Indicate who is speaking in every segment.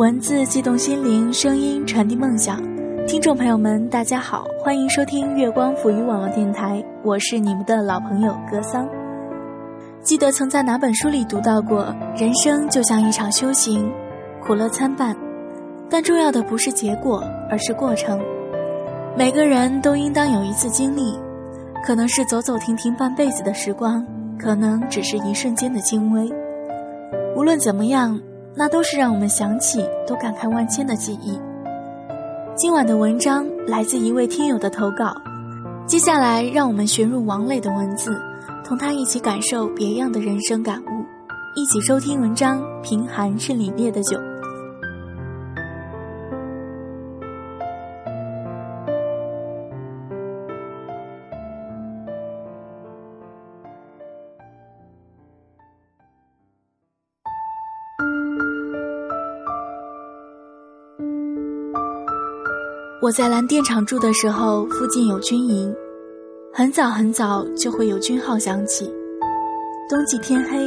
Speaker 1: 文字激动心灵，声音传递梦想。听众朋友们，大家好，欢迎收听月光抚育网络电台，我是你们的老朋友格桑。记得曾在哪本书里读到过，人生就像一场修行，苦乐参半，但重要的不是结果，而是过程。每个人都应当有一次经历，可能是走走停停半辈子的时光，可能只是一瞬间的轻微。无论怎么样，那都是让我们想起都感慨万千的记忆。今晚的文章来自一位听友的投稿，接下来让我们旋入王磊的文字，同他一起感受别样的人生感悟，一起收听文章《贫寒是凛冽的酒》。我在蓝电厂住的时候，附近有军营，很早很早就会有军号响起。冬季天黑，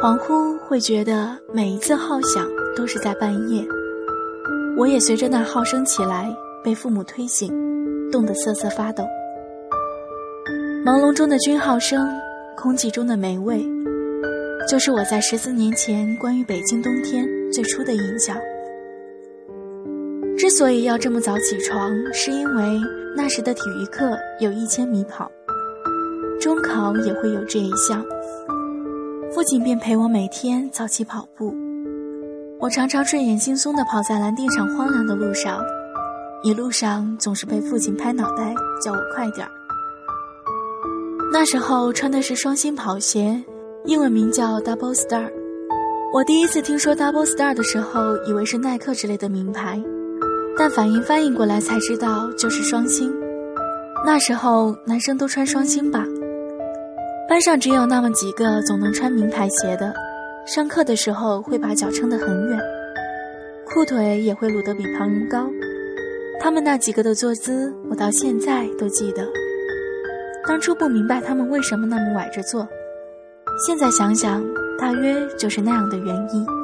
Speaker 1: 恍惚会觉得每一次号响都是在半夜。我也随着那号声起来，被父母推醒，冻得瑟瑟发抖。朦胧中的军号声，空气中的霉味，就是我在十四年前关于北京冬天最初的印象。之所以要这么早起床，是因为那时的体育课有一千米跑，中考也会有这一项。父亲便陪我每天早起跑步，我常常睡眼惺忪地跑在蓝电厂荒凉的路上，一路上总是被父亲拍脑袋叫我快点儿。那时候穿的是双星跑鞋，英文名叫 Double Star。我第一次听说 Double Star 的时候，以为是耐克之类的名牌。但反应翻译过来才知道，就是双星。那时候男生都穿双星吧，班上只有那么几个总能穿名牌鞋的，上课的时候会把脚撑得很远，裤腿也会撸得比旁人高。他们那几个的坐姿，我到现在都记得。当初不明白他们为什么那么崴着坐，现在想想，大约就是那样的原因。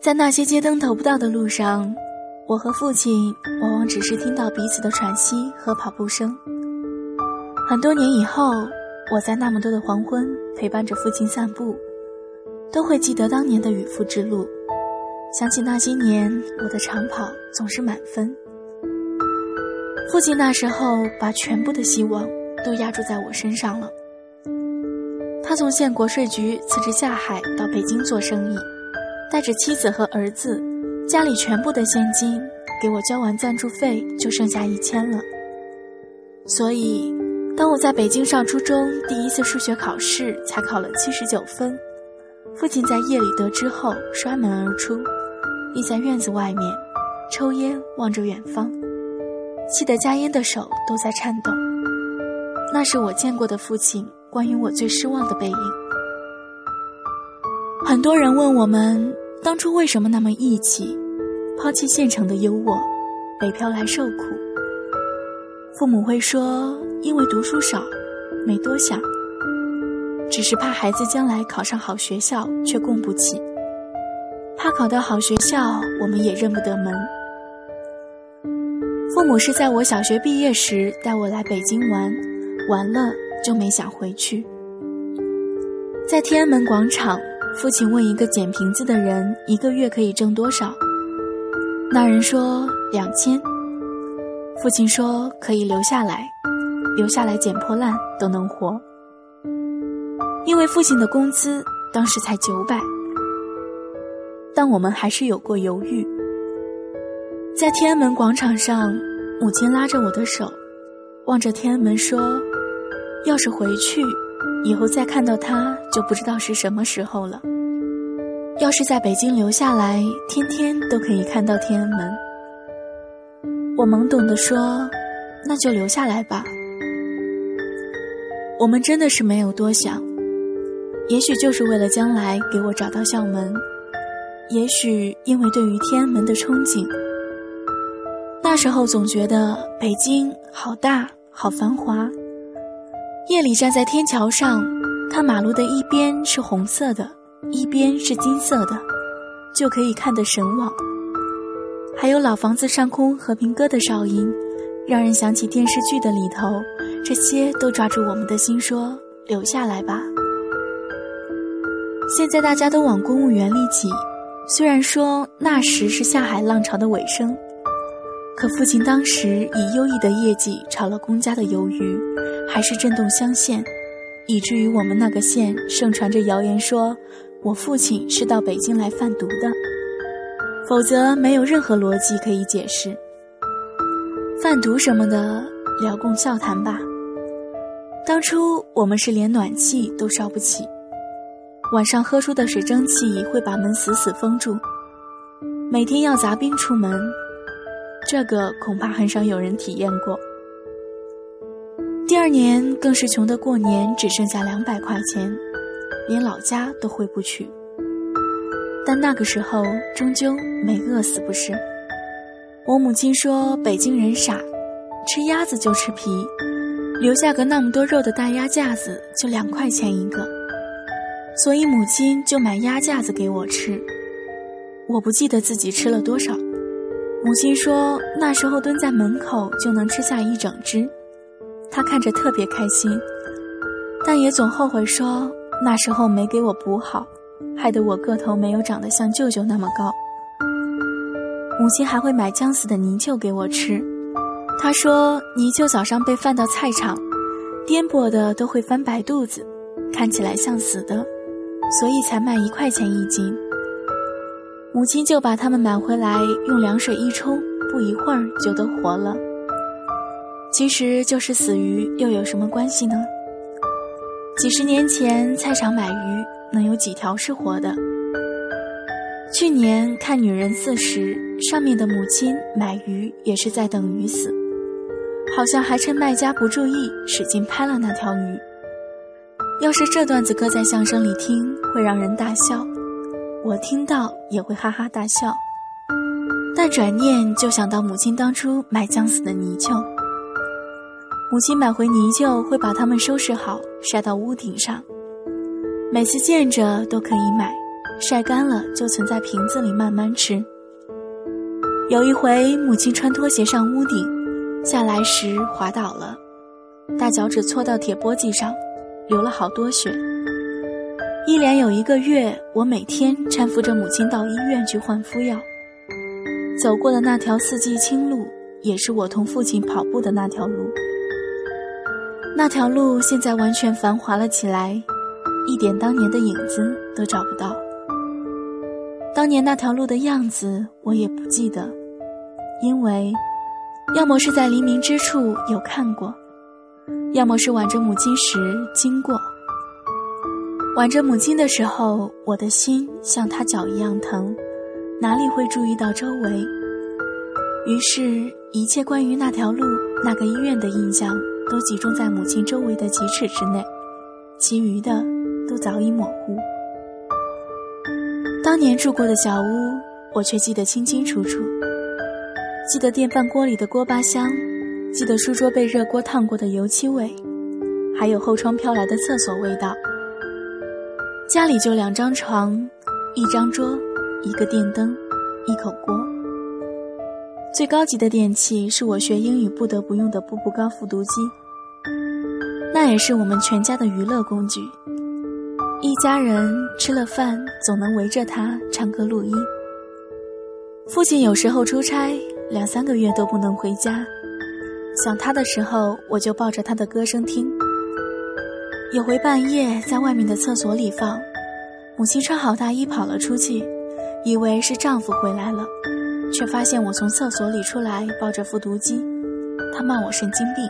Speaker 1: 在那些街灯投不到的路上，我和父亲往往只是听到彼此的喘息和跑步声。很多年以后，我在那么多的黄昏陪伴着父亲散步，都会记得当年的与父之路，想起那些年我的长跑总是满分。父亲那时候把全部的希望都压注在我身上了。他从县国税局辞职下海到北京做生意。带着妻子和儿子，家里全部的现金给我交完赞助费，就剩下一千了。所以，当我在北京上初中第一次数学考试才考了七十九分，父亲在夜里得知后摔门而出，立在院子外面，抽烟望着远方，气得夹烟的手都在颤抖。那是我见过的父亲关于我最失望的背影。很多人问我们当初为什么那么义气，抛弃县城的优渥，北漂来受苦。父母会说，因为读书少，没多想，只是怕孩子将来考上好学校却供不起，怕考到好学校我们也认不得门。父母是在我小学毕业时带我来北京玩，玩了就没想回去，在天安门广场。父亲问一个捡瓶子的人：“一个月可以挣多少？”那人说：“两千。”父亲说：“可以留下来，留下来捡破烂都能活。”因为父亲的工资当时才九百，但我们还是有过犹豫。在天安门广场上，母亲拉着我的手，望着天安门说：“要是回去。”以后再看到他，就不知道是什么时候了。要是在北京留下来，天天都可以看到天安门。我懵懂地说：“那就留下来吧。”我们真的是没有多想，也许就是为了将来给我找到校门，也许因为对于天安门的憧憬。那时候总觉得北京好大，好繁华。夜里站在天桥上，看马路的一边是红色的，一边是金色的，就可以看得神往。还有老房子上空和平鸽的哨音，让人想起电视剧的里头，这些都抓住我们的心，说留下来吧。现在大家都往公务员里挤，虽然说那时是下海浪潮的尾声，可父亲当时以优异的业绩炒了公家的鱿鱼，还是震动乡县，以至于我们那个县盛传着谣言说。我父亲是到北京来贩毒的，否则没有任何逻辑可以解释。贩毒什么的，聊共笑谈吧。当初我们是连暖气都烧不起，晚上喝出的水蒸气会把门死死封住，每天要砸冰出门，这个恐怕很少有人体验过。第二年更是穷得过年只剩下两百块钱。连老家都回不去，但那个时候终究没饿死，不是？我母亲说北京人傻，吃鸭子就吃皮，留下个那么多肉的大鸭架子就两块钱一个，所以母亲就买鸭架子给我吃。我不记得自己吃了多少，母亲说那时候蹲在门口就能吃下一整只，他看着特别开心，但也总后悔说。那时候没给我补好，害得我个头没有长得像舅舅那么高。母亲还会买将死的泥鳅给我吃，她说泥鳅早上被贩到菜场，颠簸的都会翻白肚子，看起来像死的，所以才卖一块钱一斤。母亲就把它们买回来，用凉水一冲，不一会儿就都活了。其实就是死鱼，又有什么关系呢？几十年前，菜场买鱼能有几条是活的？去年看《女人四十》，上面的母亲买鱼也是在等鱼死，好像还趁卖家不注意使劲拍了那条鱼。要是这段子搁在相声里听，会让人大笑，我听到也会哈哈大笑。但转念就想到母亲当初买将死的泥鳅。母亲买回泥鳅，会把它们收拾好，晒到屋顶上。每次见着都可以买，晒干了就存在瓶子里慢慢吃。有一回，母亲穿拖鞋上屋顶，下来时滑倒了，大脚趾搓到铁簸箕上，流了好多血。一连有一个月，我每天搀扶着母亲到医院去换敷药。走过的那条四季青路，也是我同父亲跑步的那条路。那条路现在完全繁华了起来，一点当年的影子都找不到。当年那条路的样子我也不记得，因为，要么是在黎明之处有看过，要么是挽着母亲时经过。挽着母亲的时候，我的心像她脚一样疼，哪里会注意到周围？于是，一切关于那条路、那个医院的印象。都集中在母亲周围的几尺之内，其余的都早已模糊。当年住过的小屋，我却记得清清楚楚。记得电饭锅里的锅巴香，记得书桌被热锅烫过的油漆味，还有后窗飘来的厕所味道。家里就两张床，一张桌，一个电灯，一口锅。最高级的电器是我学英语不得不用的步步高复读机。那也是我们全家的娱乐工具。一家人吃了饭，总能围着它唱歌录音。父亲有时候出差，两三个月都不能回家，想他的时候，我就抱着他的歌声听。有回半夜在外面的厕所里放，母亲穿好大衣跑了出去，以为是丈夫回来了，却发现我从厕所里出来抱着复读机，他骂我神经病。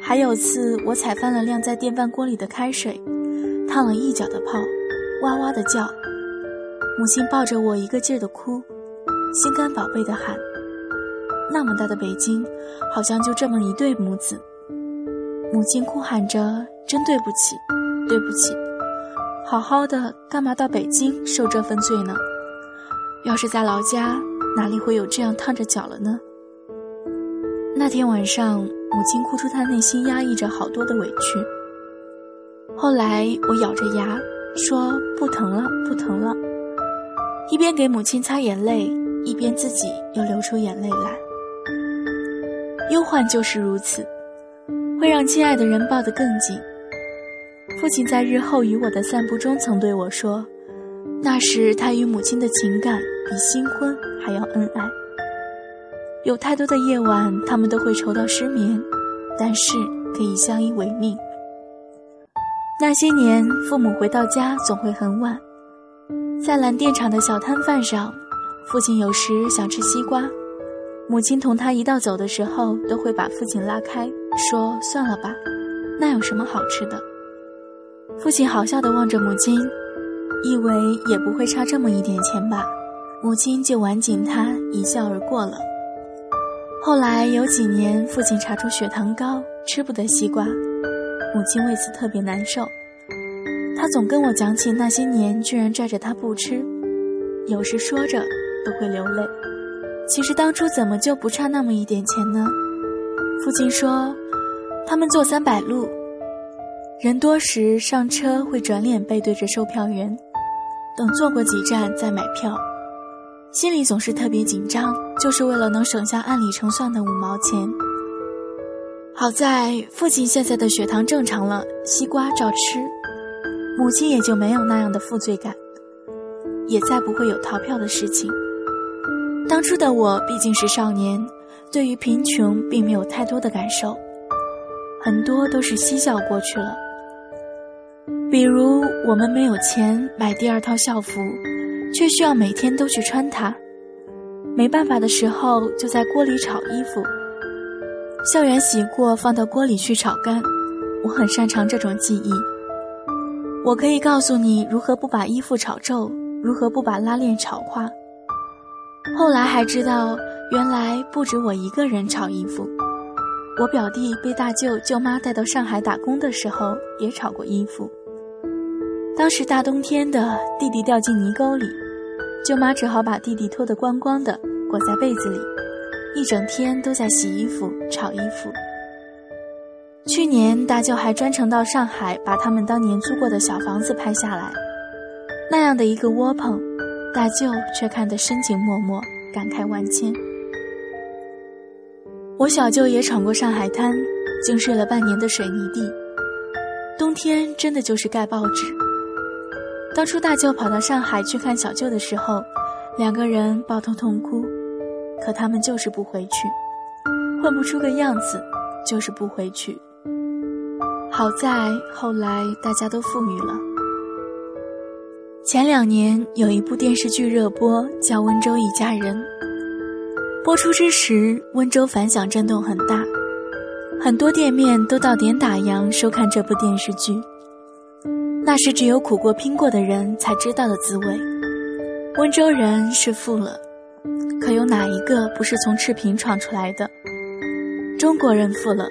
Speaker 1: 还有次，我踩翻了晾在电饭锅里的开水，烫了一脚的泡，哇哇的叫。母亲抱着我一个劲儿的哭，心肝宝贝的喊。那么大的北京，好像就这么一对母子。母亲哭喊着：“真对不起，对不起，好好的干嘛到北京受这份罪呢？要是在老家，哪里会有这样烫着脚了呢？”那天晚上。母亲哭出她内心压抑着好多的委屈。后来我咬着牙说：“不疼了，不疼了。”一边给母亲擦眼泪，一边自己又流出眼泪来。忧患就是如此，会让亲爱的人抱得更紧。父亲在日后与我的散步中曾对我说，那时他与母亲的情感比新婚还要恩爱。有太多的夜晚，他们都会愁到失眠，但是可以相依为命。那些年，父母回到家总会很晚，在蓝电厂的小摊贩上，父亲有时想吃西瓜，母亲同他一道走的时候，都会把父亲拉开，说：“算了吧，那有什么好吃的？”父亲好笑地望着母亲，以为也不会差这么一点钱吧，母亲就挽紧他，一笑而过了。后来有几年，父亲查出血糖高，吃不得西瓜，母亲为此特别难受。他总跟我讲起那些年居然拽着他不吃，有时说着都会流泪。其实当初怎么就不差那么一点钱呢？父亲说，他们坐三百路，人多时上车会转脸背对着售票员，等坐过几站再买票。心里总是特别紧张，就是为了能省下按里程算的五毛钱。好在父亲现在的血糖正常了，西瓜照吃，母亲也就没有那样的负罪感，也再不会有逃票的事情。当初的我毕竟是少年，对于贫穷并没有太多的感受，很多都是嬉笑过去了。比如我们没有钱买第二套校服。却需要每天都去穿它，没办法的时候就在锅里炒衣服。校园洗过放到锅里去炒干，我很擅长这种技艺。我可以告诉你如何不把衣服炒皱，如何不把拉链炒化。后来还知道，原来不止我一个人炒衣服，我表弟被大舅舅妈带到上海打工的时候也炒过衣服。当时大冬天的，弟弟掉进泥沟里。舅妈只好把弟弟脱得光光的，裹在被子里，一整天都在洗衣服、炒衣服。去年大舅还专程到上海，把他们当年租过的小房子拍下来，那样的一个窝棚，大舅却看得深情脉脉，感慨万千。我小舅也闯过上海滩，竟睡了半年的水泥地，冬天真的就是盖报纸。当初大舅跑到上海去看小舅的时候，两个人抱头痛哭，可他们就是不回去，混不出个样子，就是不回去。好在后来大家都富裕了。前两年有一部电视剧热播，叫《温州一家人》。播出之时，温州反响震动很大，很多店面都到点打烊收看这部电视剧。那是只有苦过拼过的人才知道的滋味。温州人是富了，可有哪一个不是从赤贫闯出来的？中国人富了，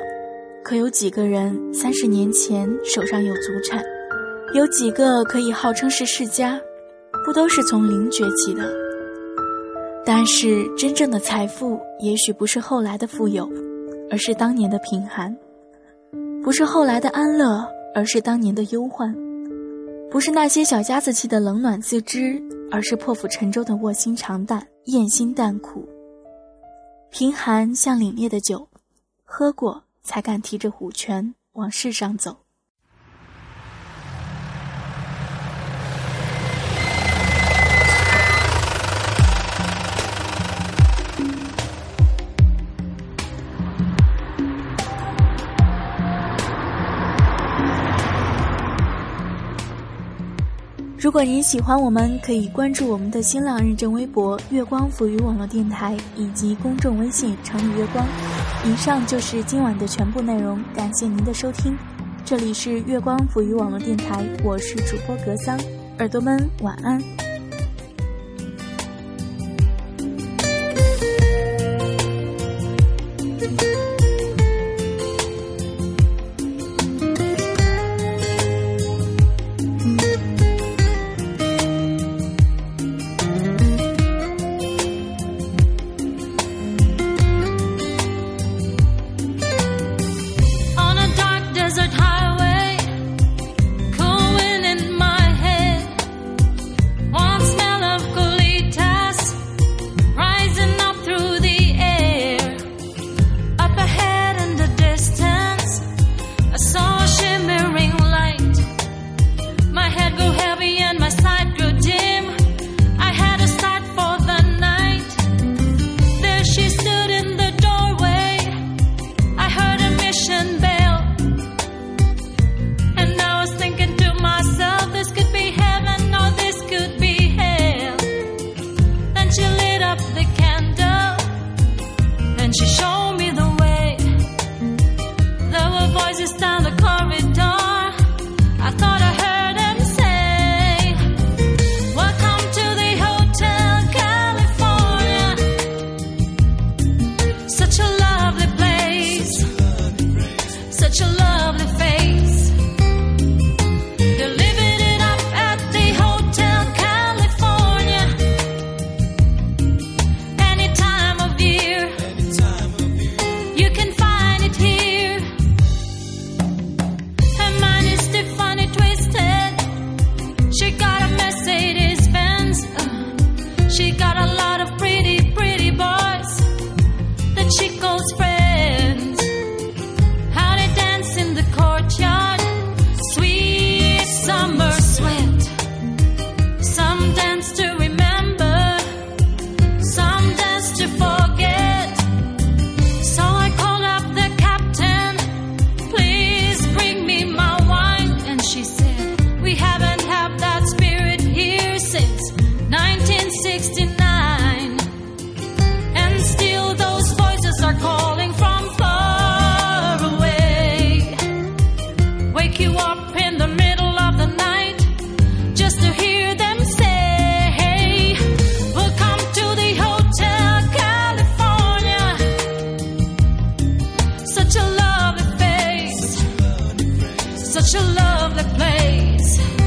Speaker 1: 可有几个人三十年前手上有祖产？有几个可以号称是世家？不都是从零崛起的？但是真正的财富，也许不是后来的富有，而是当年的贫寒；不是后来的安乐，而是当年的忧患。不是那些小家子气的冷暖自知，而是破釜沉舟的卧薪尝胆、咽心淡苦。贫寒像凛冽的酒，喝过才敢提着虎拳往世上走。如果您喜欢我们，可以关注我们的新浪认证微博“月光抚语网络电台”以及公众微信“城里月光”。以上就是今晚的全部内容，感谢您的收听。这里是月光抚语网络电台，我是主播格桑，耳朵们晚安。
Speaker 2: The place.